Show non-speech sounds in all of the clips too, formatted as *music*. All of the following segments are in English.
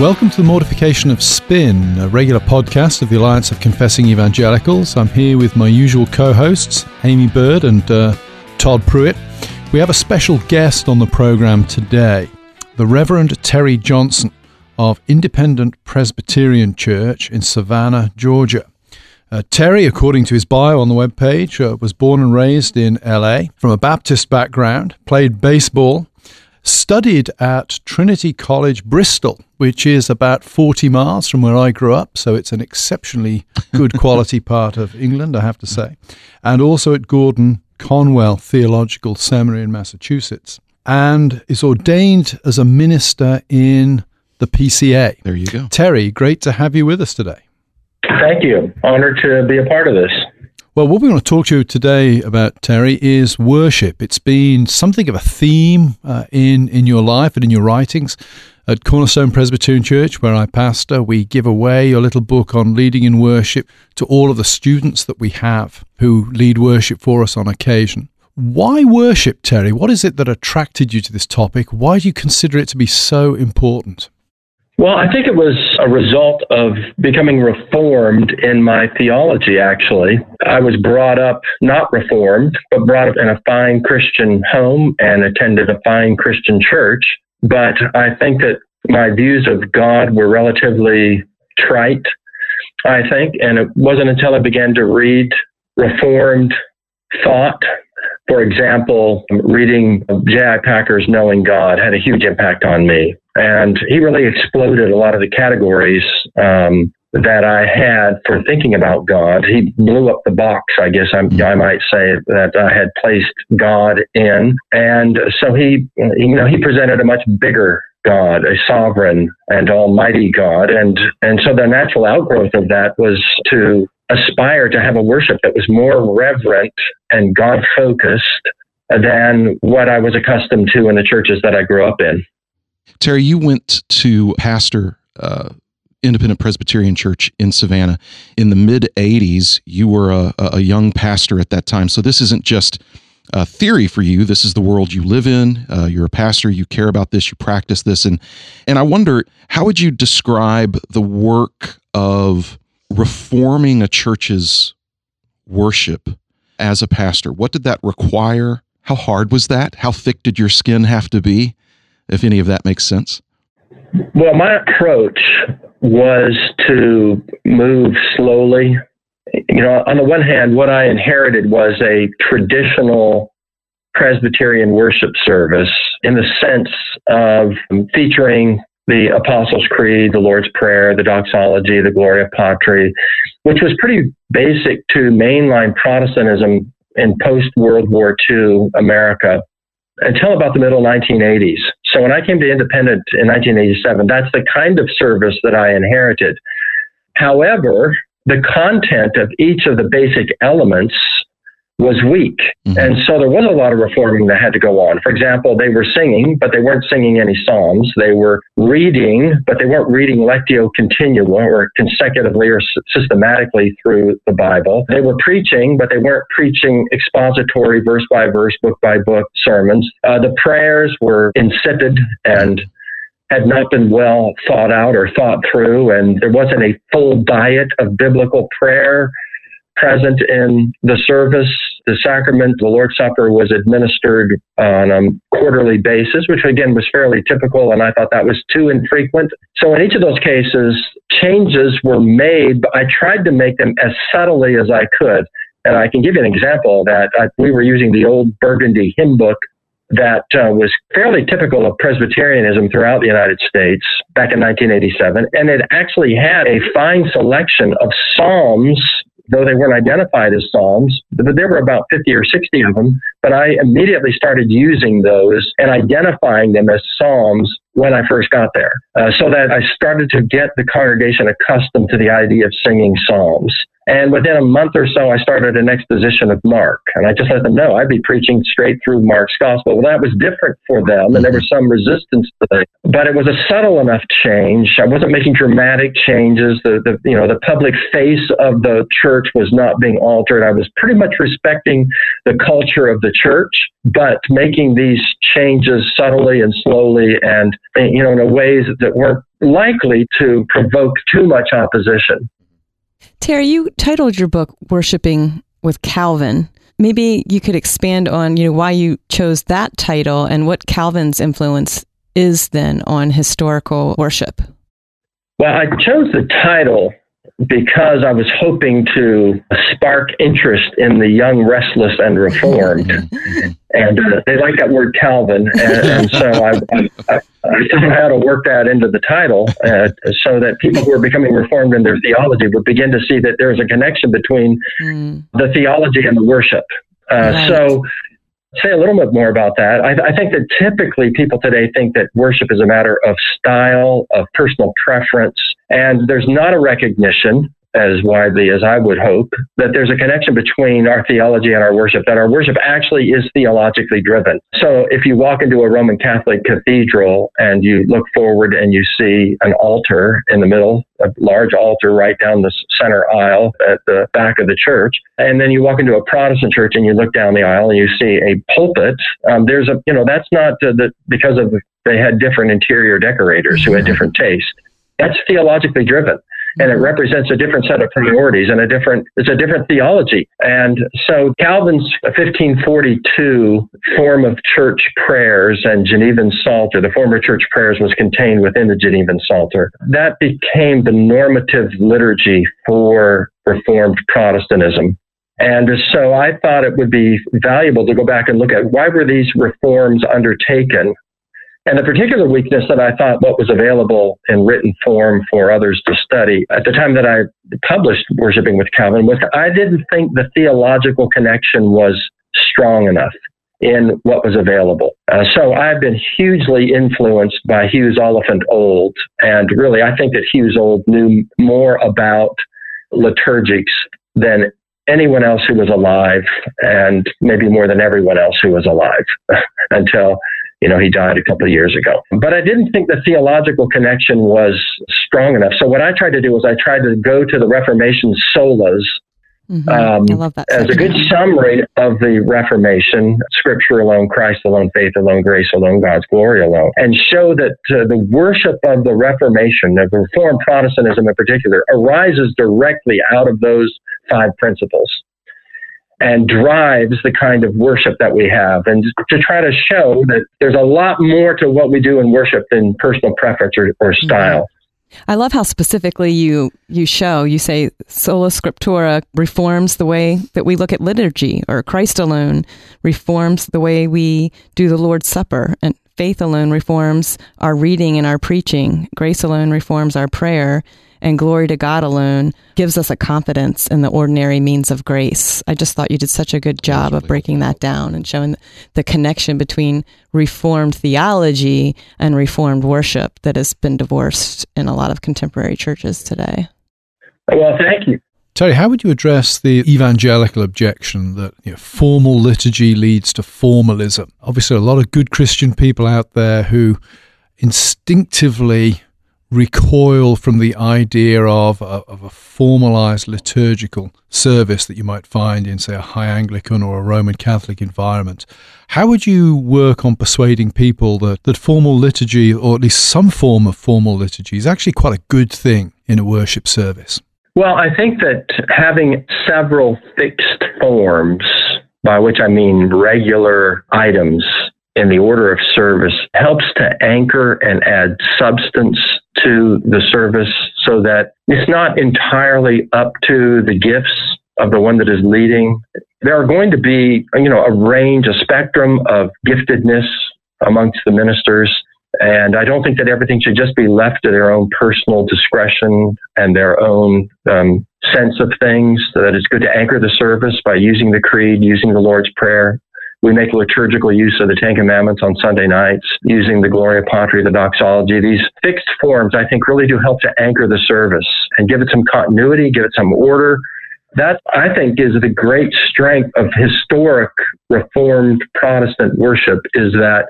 Welcome to the Mortification of Spin, a regular podcast of the Alliance of Confessing Evangelicals. I'm here with my usual co hosts, Aimee Byrd and uh, Todd Pruitt. We have a special guest on the program today, the Reverend Terry Johnson of Independent Presbyterian Church in Savannah, Georgia. Uh, Terry, according to his bio on the webpage, uh, was born and raised in LA from a Baptist background, played baseball, studied at Trinity College, Bristol, which is about 40 miles from where I grew up. So it's an exceptionally good *laughs* quality part of England, I have to say. And also at Gordon Conwell Theological Seminary in Massachusetts. And is ordained as a minister in the PCA. There you go. Terry, great to have you with us today. Thank you. Honored to be a part of this. Well, what we want to talk to you today about, Terry, is worship. It's been something of a theme uh, in, in your life and in your writings. At Cornerstone Presbyterian Church, where I pastor, we give away your little book on leading in worship to all of the students that we have who lead worship for us on occasion. Why worship, Terry? What is it that attracted you to this topic? Why do you consider it to be so important? Well, I think it was a result of becoming reformed in my theology, actually. I was brought up not reformed, but brought up in a fine Christian home and attended a fine Christian church. But I think that my views of God were relatively trite, I think. And it wasn't until I began to read Reformed thought for example, reading J.I. Packer's Knowing God had a huge impact on me. And he really exploded a lot of the categories um, that I had for thinking about God. He blew up the box, I guess I, I might say, that I had placed God in. And so he, you know, he presented a much bigger God, a sovereign and almighty God. And, and so the natural outgrowth of that was to aspire to have a worship that was more reverent and God focused than what I was accustomed to in the churches that I grew up in. Terry, you went to pastor uh, Independent Presbyterian Church in Savannah in the mid 80s. You were a, a, young pastor at that time. So this isn't just a theory for you. This is the world you live in. Uh, you're a pastor. You care about this. You practice this. And, and I wonder, how would you describe the work of reforming a church's worship as a pastor? What did that require? How hard was that? How thick did your skin have to be? If any of that makes sense. Well, my approach was to move slowly. You know, on the one hand, what I inherited was a traditional Presbyterian worship service in the sense of featuring the Apostles' Creed, the Lord's Prayer, the doxology, the Gloria Patri, which was pretty basic to mainline Protestantism in post World War II America until about the middle 1980s. So when I came to Independent in 1987, that's the kind of service that I inherited. However, the content of each of the basic elements was weak. Mm-hmm. And so there was a lot of reforming that had to go on. For example, they were singing, but they weren't singing any psalms. They were reading, but they weren't reading lectio continua or consecutively or systematically through the Bible. They were preaching, but they weren't preaching expository verse by verse, book by book sermons. Uh, the prayers were insipid and had not been well thought out or thought through, and there wasn't a full diet of biblical prayer present in the service. The sacrament, the Lord's Supper, was administered on a quarterly basis, which again was fairly typical, and I thought that was too infrequent. So in each of those cases, changes were made, but I tried to make them as subtly as I could. And I can give you an example that. I, we were using the old Burgundy hymn book that uh, was fairly typical of Presbyterianism throughout the United States back in 1987. And it actually had a fine selection of psalms though they weren't identified as Psalms, but there were about 50 or 60 of them. But I immediately started using those and identifying them as Psalms when I first got there, uh, so that I started to get the congregation accustomed to the idea of singing psalms. And within a month or so, I started an exposition of Mark. And I just let them know I'd be preaching straight through Mark's gospel. Well, that was different for them, and there was some resistance to it. But it was a subtle enough change. I wasn't making dramatic changes. The, the you know the public face of the church was not being altered. I was pretty much respecting the culture of the church, but making these changes subtly and slowly, and you know in ways that weren't likely to provoke too much opposition. Terry, you titled your book Worshipping with Calvin. Maybe you could expand on, you know, why you chose that title and what Calvin's influence is then on historical worship. Well, I chose the title because I was hoping to spark interest in the young, restless, and reformed. *laughs* and uh, they like that word Calvin. And, and so I, I, I, somehow to work that into the title uh, so that people who are becoming reformed in their theology would begin to see that there's a connection between mm. the theology and the worship. Uh, right. So, say a little bit more about that. I, I, think that typically people today think that worship is a matter of style, of personal preference, and there's not a recognition as widely as I would hope, that there's a connection between our theology and our worship, that our worship actually is theologically driven. So if you walk into a Roman Catholic cathedral and you look forward and you see an altar in the middle, a large altar right down the center aisle at the back of the church, and then you walk into a Protestant church and you look down the aisle and you see a pulpit, um, there's a, you know, that's not uh, the, because of they had different interior decorators who had different taste. That's theologically driven and it represents a different set of priorities and a different it's a different theology. And so Calvin's 1542 form of church prayers and Genevan Psalter, the former church prayers was contained within the Genevan Psalter. That became the normative liturgy for Reformed Protestantism. And so I thought it would be valuable to go back and look at why were these reforms undertaken and the particular weakness that I thought what was available in written form for others to study at the time that I published Worshipping with Calvin was I didn't think the theological connection was strong enough in what was available. Uh, so I've been hugely influenced by Hughes Oliphant Old. And really, I think that Hughes Old knew more about liturgics than anyone else who was alive, and maybe more than everyone else who was alive *laughs* until you know, he died a couple of years ago. But I didn't think the theological connection was strong enough. So what I tried to do was I tried to go to the Reformation solas Mm-hmm. Um, I love that. As a good summary of the Reformation, Scripture alone, Christ alone, faith alone, grace alone, God's glory alone, and show that uh, the worship of the Reformation, of Reformed Protestantism in particular, arises directly out of those five principles and drives the kind of worship that we have. And to try to show that there's a lot more to what we do in worship than personal preference or, or mm-hmm. style. I love how specifically you you show you say sola scriptura reforms the way that we look at liturgy or Christ alone reforms the way we do the Lord's Supper and faith alone reforms our reading and our preaching grace alone reforms our prayer and glory to God alone gives us a confidence in the ordinary means of grace. I just thought you did such a good job of breaking that down and showing the connection between reformed theology and reformed worship that has been divorced in a lot of contemporary churches today. Well, thank you. Terry, how would you address the evangelical objection that you know, formal liturgy leads to formalism? Obviously, a lot of good Christian people out there who instinctively recoil from the idea of a, of a formalized liturgical service that you might find in, say, a high Anglican or a Roman Catholic environment. How would you work on persuading people that, that formal liturgy, or at least some form of formal liturgy, is actually quite a good thing in a worship service? Well, I think that having several fixed forms, by which I mean regular items in the order of service, helps to anchor and add substance to the service so that it's not entirely up to the gifts of the one that is leading. There are going to be, you know, a range, a spectrum of giftedness amongst the ministers. And I don't think that everything should just be left to their own personal discretion and their own um, sense of things. That it's good to anchor the service by using the creed, using the Lord's Prayer, We make liturgical use of the Ten Commandments on Sunday nights, using the Gloria Patri, the doxology. These fixed forms, I think, really do help to anchor the service and give it some continuity, give it some order. That, I think, is the great strength of historic Reformed Protestant worship is that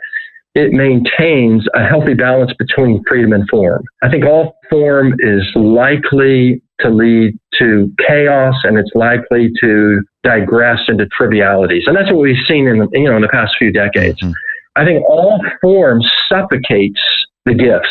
it maintains a healthy balance between freedom and form. I think all form is likely to lead to chaos and it's likely to digress into trivialities. And that's what we've seen in the, you know, in the past few decades. Mm-hmm. I think all form suffocates the gifts.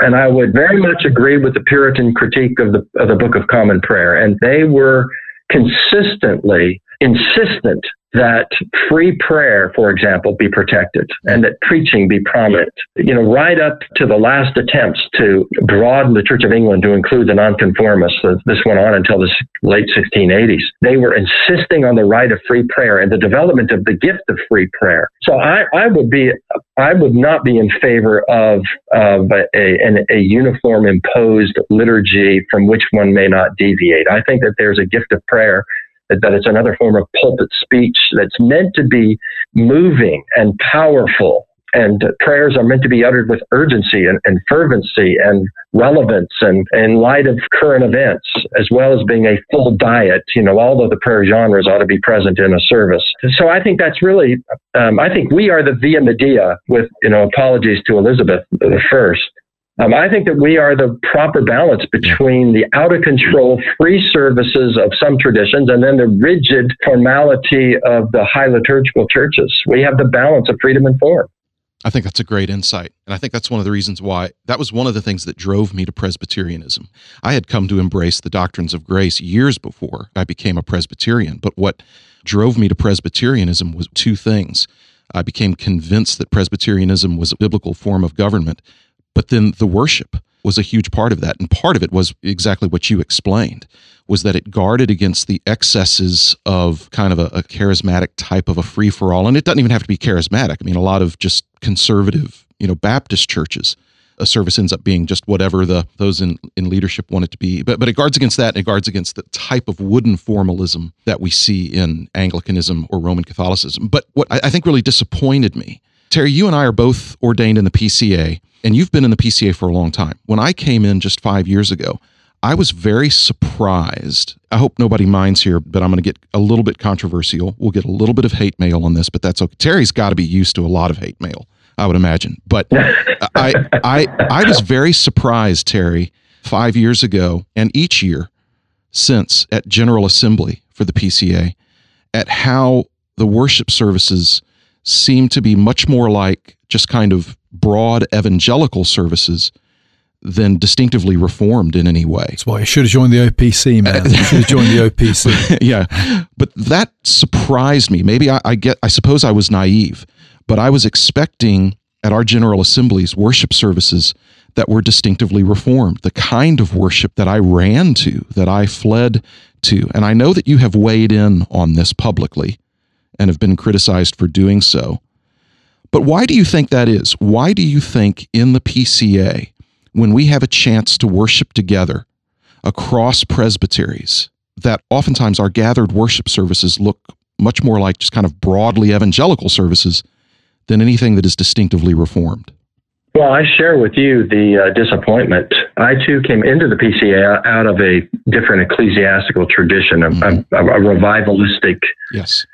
And I would very much agree with the Puritan critique of the, of the Book of Common Prayer. And they were consistently insistent that free prayer, for example, be protected and that preaching be prominent. You know, right up to the last attempts to broaden the Church of England to include the nonconformists, uh, this went on until the late 1680s. They were insisting on the right of free prayer and the development of the gift of free prayer. So I, I would be, I would not be in favor of, of a, a, a uniform imposed liturgy from which one may not deviate. I think that there's a gift of prayer that it's another form of pulpit speech that's meant to be moving and powerful. And prayers are meant to be uttered with urgency and, and fervency and relevance and in light of current events, as well as being a full diet. You know, all of the prayer genres ought to be present in a service. So I think that's really, um, I think we are the via media with, you know, apologies to Elizabeth the first um, I think that we are the proper balance between the out of control free services of some traditions and then the rigid formality of the high liturgical churches. We have the balance of freedom and form. I think that's a great insight. And I think that's one of the reasons why that was one of the things that drove me to Presbyterianism. I had come to embrace the doctrines of grace years before I became a Presbyterian. But what drove me to Presbyterianism was two things. I became convinced that Presbyterianism was a biblical form of government but then the worship was a huge part of that. And part of it was exactly what you explained was that it guarded against the excesses of kind of a, a charismatic type of a free for all. And it doesn't even have to be charismatic. I mean, a lot of just conservative, you know, Baptist churches, a service ends up being just whatever the those in, in leadership want it to be. But but it guards against that and it guards against the type of wooden formalism that we see in Anglicanism or Roman Catholicism. But what I, I think really disappointed me, Terry, you and I are both ordained in the PCA and you've been in the PCA for a long time. When I came in just five years ago, I was very surprised. I hope nobody minds here, but I'm going to get a little bit controversial. We'll get a little bit of hate mail on this, but that's okay. Terry's got to be used to a lot of hate mail, I would imagine. But *laughs* I, I, I was very surprised, Terry, five years ago and each year since at General Assembly for the PCA, at how the worship services seem to be much more like just kind of broad evangelical services than distinctively reformed in any way. That's why you should have joined the OPC, man. You *laughs* should have joined the OPC. *laughs* yeah, but that surprised me. Maybe I, I, get. I suppose I was naive, but I was expecting at our General Assemblies worship services that were distinctively reformed, the kind of worship that I ran to, that I fled to, and I know that you have weighed in on this publicly and have been criticized for doing so. But why do you think that is? Why do you think in the PCA, when we have a chance to worship together across presbyteries, that oftentimes our gathered worship services look much more like just kind of broadly evangelical services than anything that is distinctively reformed? Well, I share with you the uh, disappointment. I too came into the PCA out of a different ecclesiastical tradition, a, mm-hmm. a, a revivalistic yes.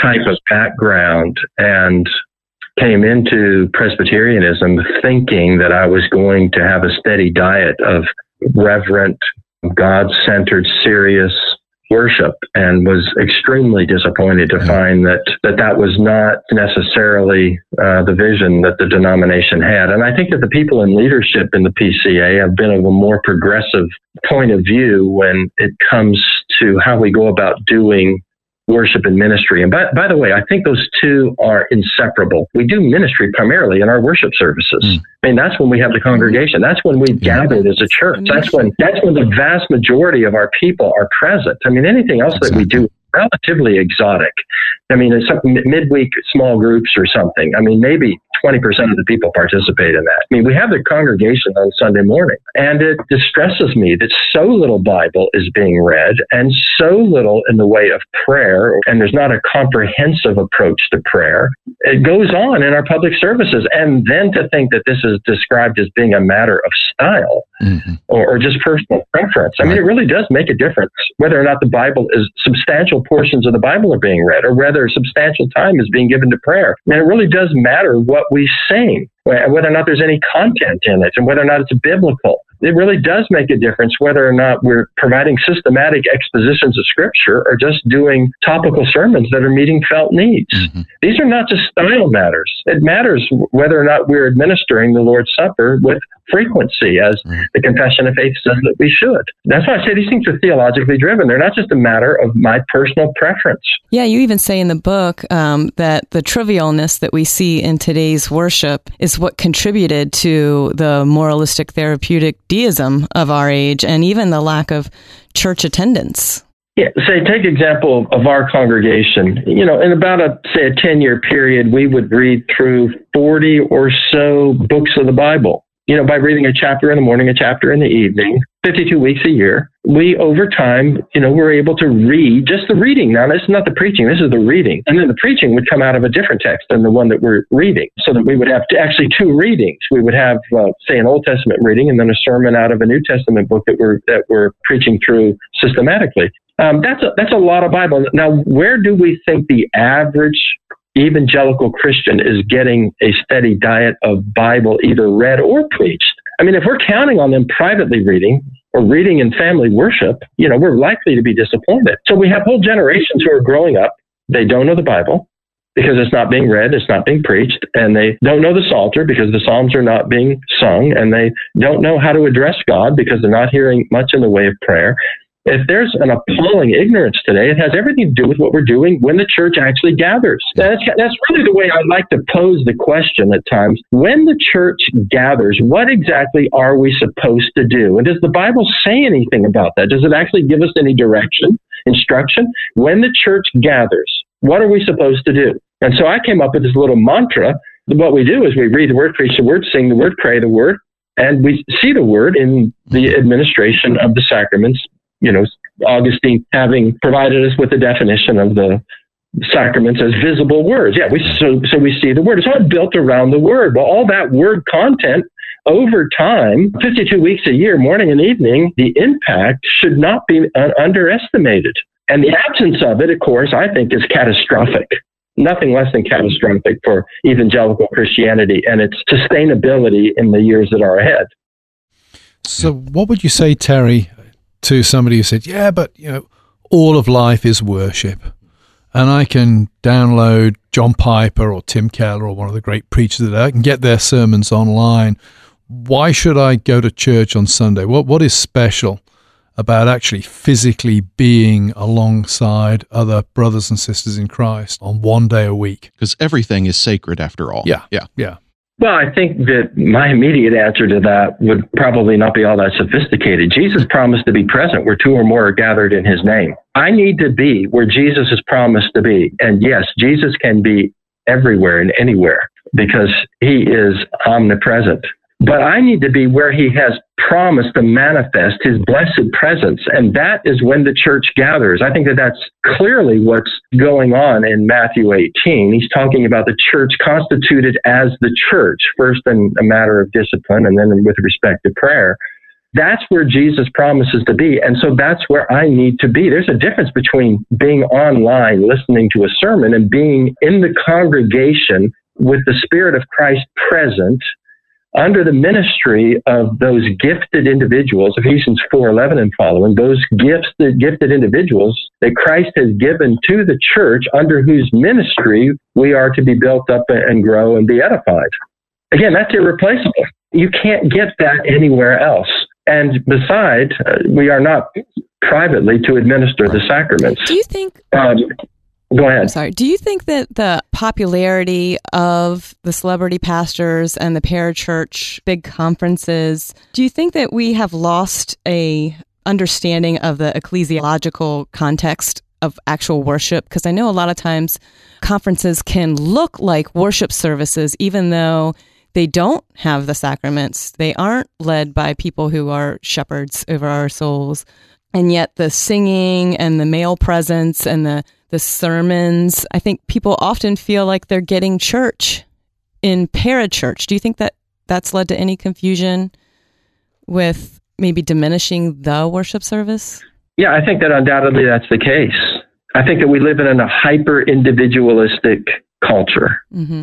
Type of background. And came into Presbyterianism thinking that I was going to have a steady diet of reverent, God centered, serious worship and was extremely disappointed to find that that, that was not necessarily uh, the vision that the denomination had. And I think that the people in leadership in the PCA have been of a more progressive point of view when it comes to how we go about doing worship and ministry. And by, by the way, I think those two are inseparable. We do ministry primarily in our worship services. Mm. I mean, that's when we have the congregation. That's when yeah. gathered as a church. That's when that's when the vast majority of our people are present. I mean, anything else exactly. that we do relatively exotic. I mean, it's some midweek small groups or something. I mean, maybe 20% of the people participate in that. I mean, we have the congregation on Sunday morning, and it distresses me that so little Bible is being read and so little in the way of prayer, and there's not a comprehensive approach to prayer. It goes on in our public services. And then to think that this is described as being a matter of style mm-hmm. or, or, just personal preference. I mean, it really does make a difference whether or not the Bible is substantial portions of the Bible are being read or whether substantial time is being given to prayer. And it really does matter what we sing, whether or not there's any content in it and whether or not it's biblical it really does make a difference whether or not we're providing systematic expositions of scripture or just doing topical sermons that are meeting felt needs. Mm-hmm. These are not just style matters. It matters whether or not we're administering the Lord's Supper with frequency as mm-hmm. the confession of faith says that we should. That's why I say these things are theologically driven. They're not just a matter of my personal preference. Yeah, you even say in the book um, that the trivialness that we see in today's worship is what contributed to the moralistic therapeutic deism of our age and even the lack of church attendance. Yeah, say take example of our congregation. You know, in about a say a ten year period, we would read through forty or so books of the Bible you know, by reading a chapter in the morning, a chapter in the evening, 52 weeks a year, we over time, you know, we're able to read just the reading. Now, this is not the preaching, this is the reading. And then the preaching would come out of a different text than the one that we're reading. So that we would have actually two readings. We would have, uh, say, an Old Testament reading and then a sermon out of a New Testament book that we're, that we're preaching through systematically. Um, that's, a, that's a lot of Bible. Now, where do we think the average evangelical Christian is getting a steady diet of Bible either read or preached. I mean, if we're counting on them privately reading or reading in family worship, you know, we're likely to be disappointed. So we have whole generations who are growing up. They don't know the Bible because it's not being read, it's not being preached, and they don't know the Psalter because the Psalms are not being sung, and they don't know how to address God because they're not hearing much in the way of prayer. If there's an appalling ignorance today, it has everything to do with what we're doing when the church actually gathers. That's, that's really the way I like to pose the question at times. When the church gathers, what exactly are we supposed to do? And does the Bible say anything about that? Does it actually give us any direction, instruction? When the church gathers, what are we supposed to do? And so I came up with this little mantra. What we do is we read the word, preach the word, sing the word, pray the word, and we see the word in the administration of the sacraments you know, Augustine having provided us with the definition of the sacraments as visible words. Yeah, we so so we see the word. It's all built around the word. Well, all that word content over time, 52 weeks a year, morning and evening, the impact should not be underestimated. And the absence of it, of course, I think is catastrophic. Nothing less than catastrophic for evangelical Christianity and its sustainability in the years that are ahead. So, what would you say, Terry, to somebody who said, "Yeah, but you know, all of life is worship." And I can download John Piper or Tim Keller or one of the great preachers that I can get their sermons online. Why should I go to church on Sunday? What what is special about actually physically being alongside other brothers and sisters in Christ on one day a week? Because everything is sacred after all. Yeah. Yeah. Yeah. Well, I think that my immediate answer to that would probably not be all that sophisticated. Jesus promised to be present where two or more are gathered in his name. I need to be where Jesus has promised to be. And yes, Jesus can be everywhere and anywhere because he is omnipresent. But I need to be where he has promised to manifest his blessed presence. And that is when the church gathers. I think that that's clearly what's going on in Matthew 18. He's talking about the church constituted as the church, first in a matter of discipline and then with respect to prayer. That's where Jesus promises to be. And so that's where I need to be. There's a difference between being online, listening to a sermon, and being in the congregation with the Spirit of Christ present under the ministry of those gifted individuals, Ephesians 4:11 and following, those gifted gifted individuals that Christ has given to the church under whose ministry we are to be built up and grow and be edified. Again, that's irreplaceable. You can't get that anywhere else. And besides, uh, we are not privately to administer the sacraments. Do you think um, Go ahead. I'm sorry. Do you think that the popularity of the celebrity pastors and the parachurch big conferences, do you think that we have lost a understanding of the ecclesiological context of actual worship? Because I know a lot of times conferences can look like worship services, even though they don't have the sacraments. They aren't led by people who are shepherds over our souls. And yet the singing and the male presence and the, the sermons, I think people often feel like they're getting church in parachurch. Do you think that that's led to any confusion with maybe diminishing the worship service? Yeah, I think that undoubtedly that's the case. I think that we live in a hyper individualistic culture. Mm-hmm.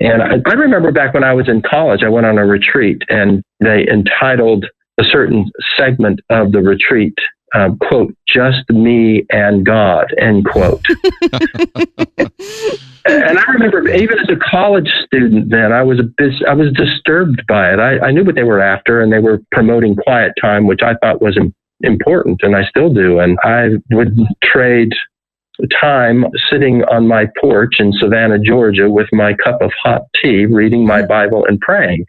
And I, I, remember back when I was in college, I went on a retreat and they entitled a certain segment of the retreat, um, quote, just me and God, end quote. *laughs* and I remember even as a college student then, I was a bit, I was disturbed by it. I, I knew what they were after and they were promoting quiet time, which I thought was important and I still do. And I would trade time sitting on my porch in Savannah, Georgia with my cup of hot tea, reading my Bible and praying.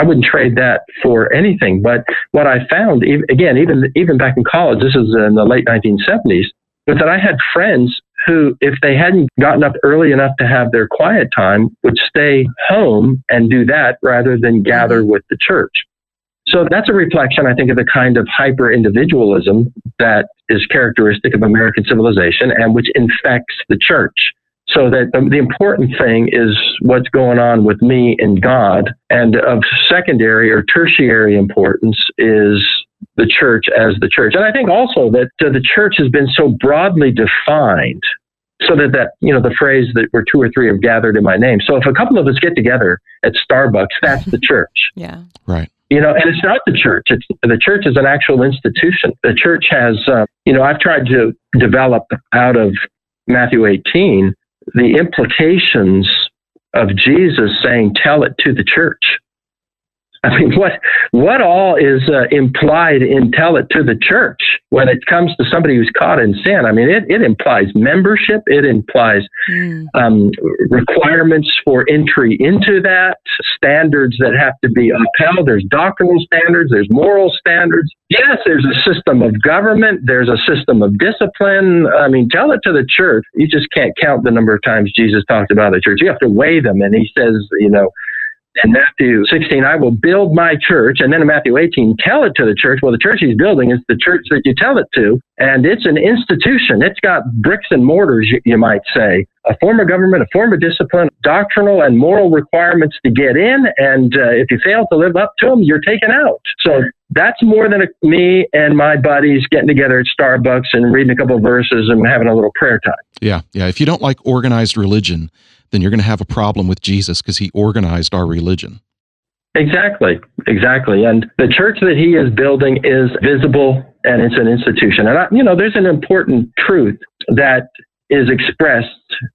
I wouldn't trade that for anything. But what I found, again, even even back in college, this is in the late 1970s, was that I had friends who, if they hadn't gotten up early enough to have their quiet time, would stay home and do that rather than gather with the church. So that's a reflection, I think, of the kind of hyper individualism that is characteristic of American civilization and which infects the church. So that the, the, important thing is what's going on with me and God. And of secondary or tertiary importance is the church as the church. And I think also that uh, the church has been so broadly defined so that that you know the phrase that where two or three have gathered in my name. So if a couple of us get together at Starbucks, that's the *laughs* church. yeah. Right. You know, and it's not the church. It's the church is an actual institution. The church has, uh, you know, I've tried to develop out of Matthew 18 the implications of Jesus saying, "Tell it to the church." *laughs* I mean, what what all is uh, implied in tell it to the church when it comes to somebody who's caught in sin? I mean, it, it implies membership. It implies mm. um, requirements for entry into that, standards that have to be upheld. There's doctrinal standards. There's moral standards. Yes, there's a system of government. There's a system of discipline. I mean, tell it to the church. You just can't count the number of times Jesus talked about the church. You have to weigh them, and he says, you know in Matthew 16, I will build my church. And then in Matthew 18, tell it to the church. Well, the church he's building is the church that you tell it to. And it's an institution. It's got bricks and mortars, you, might say, a form of government, a form of discipline, doctrinal and moral requirements to get in. And uh, if you fail to live up to them, you're taken out. So that's more than a, me and my buddies getting together at Starbucks and reading a couple of verses and having a little prayer time. Yeah. Yeah. If you don't like organized religion, then you're going to have a problem with Jesus because he organized our religion. Exactly, exactly. And the church that he is building is visible and it's an institution. And, I, you know, there's an important truth that is expressed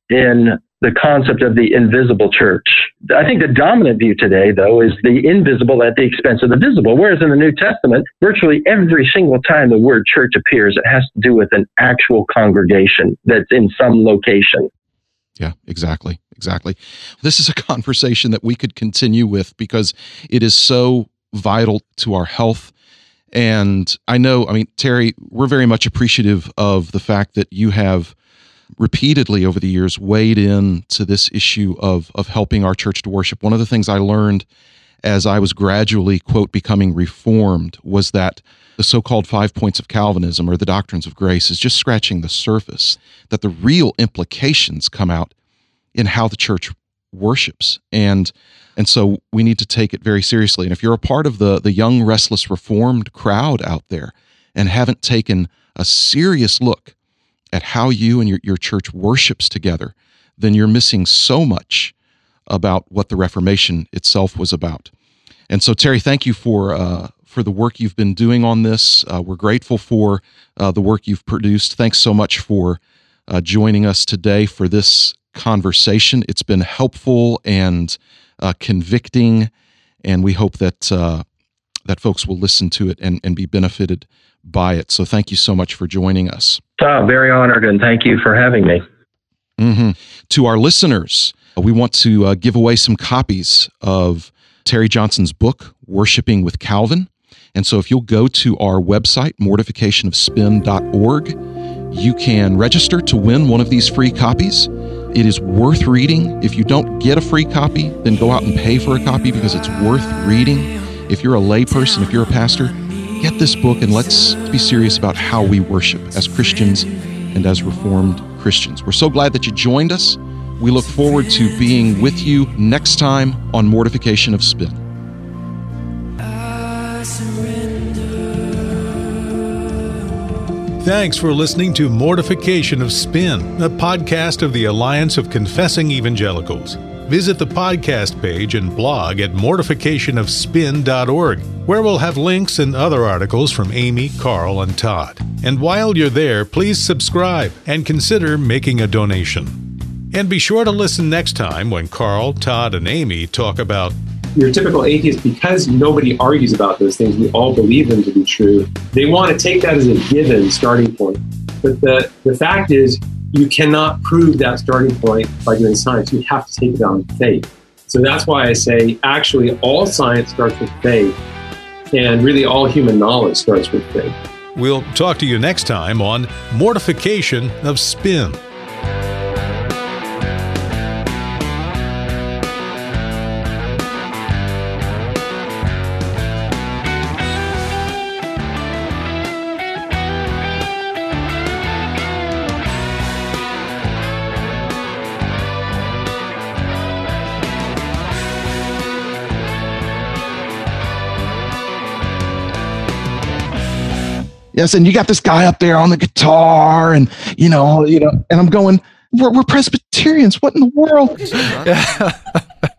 in the concept of the invisible church. I think the dominant view today, though, is the invisible at the expense of the visible. Whereas in the New Testament, virtually every single time the word church appears, it has to do with an actual congregation that's in some location. Yeah, exactly. Exactly. This is a *laughs* conversation that we could continue with because it is so vital to our health. And I know, I mean, Terry, we're very much appreciative of the fact that you have repeatedly over the years weighed in to this issue of of helping our church to worship. One of the things I learned as I was gradually quote becoming reformed was that the so-called five points of Calvinism or the doctrines of grace is just scratching the surface that the real implications come out in how the church worships. And and so we need to take it very seriously. And if you're a part of the the young restless reformed crowd out there and haven't taken a serious look at how you and your, your church worships together then you're missing so much about what the reformation itself was about and so terry thank you for uh, for the work you've been doing on this uh, we're grateful for uh, the work you've produced thanks so much for uh, joining us today for this conversation. It's been helpful and uh, convicting, and we hope that uh, that folks will listen to it and, and be benefited by it. So thank you so much for joining us. Oh, very honored, and thank you for having me. Mm-hmm. To our listeners, we want to uh, give away some copies of Terry Johnson's book, Worshipping with Calvin. And so if you'll go to our website, mortificationofspin.org, you can register to win one of these free copies. It is worth reading. If you don't get a free copy, then go out and pay for a copy because it's worth reading. If you're a layperson, if you're a pastor, get this book and let's be serious about how we worship as Christians and as Reformed Christians. We're so glad that you joined us. We look forward to being with you next time on Mortification of Spin. Thanks for listening to Mortification of Spin, a podcast of the Alliance of Confessing Evangelicals. Visit the podcast page and blog at mortificationofspin.org, where we'll have links and other articles from Aimee, Carl, and Todd. And while you're there, please subscribe and consider making a donation. And be sure to listen next time when Carl, Todd, and Aimee talk about your typical atheist, because nobody argues about those things, we all believe them to be true. They want to take that as a given starting point. But the, the fact is, you cannot prove that starting point by doing science. You have to take it on faith. So that's why I say actually all science starts with faith, and really all human knowledge starts with faith. We'll talk to you next time on Mortification of Spin. Yes, and you got this guy up there on the guitar, and you know, you know, and I'm going, we're, we're Presbyterians. What in the world? *laughs*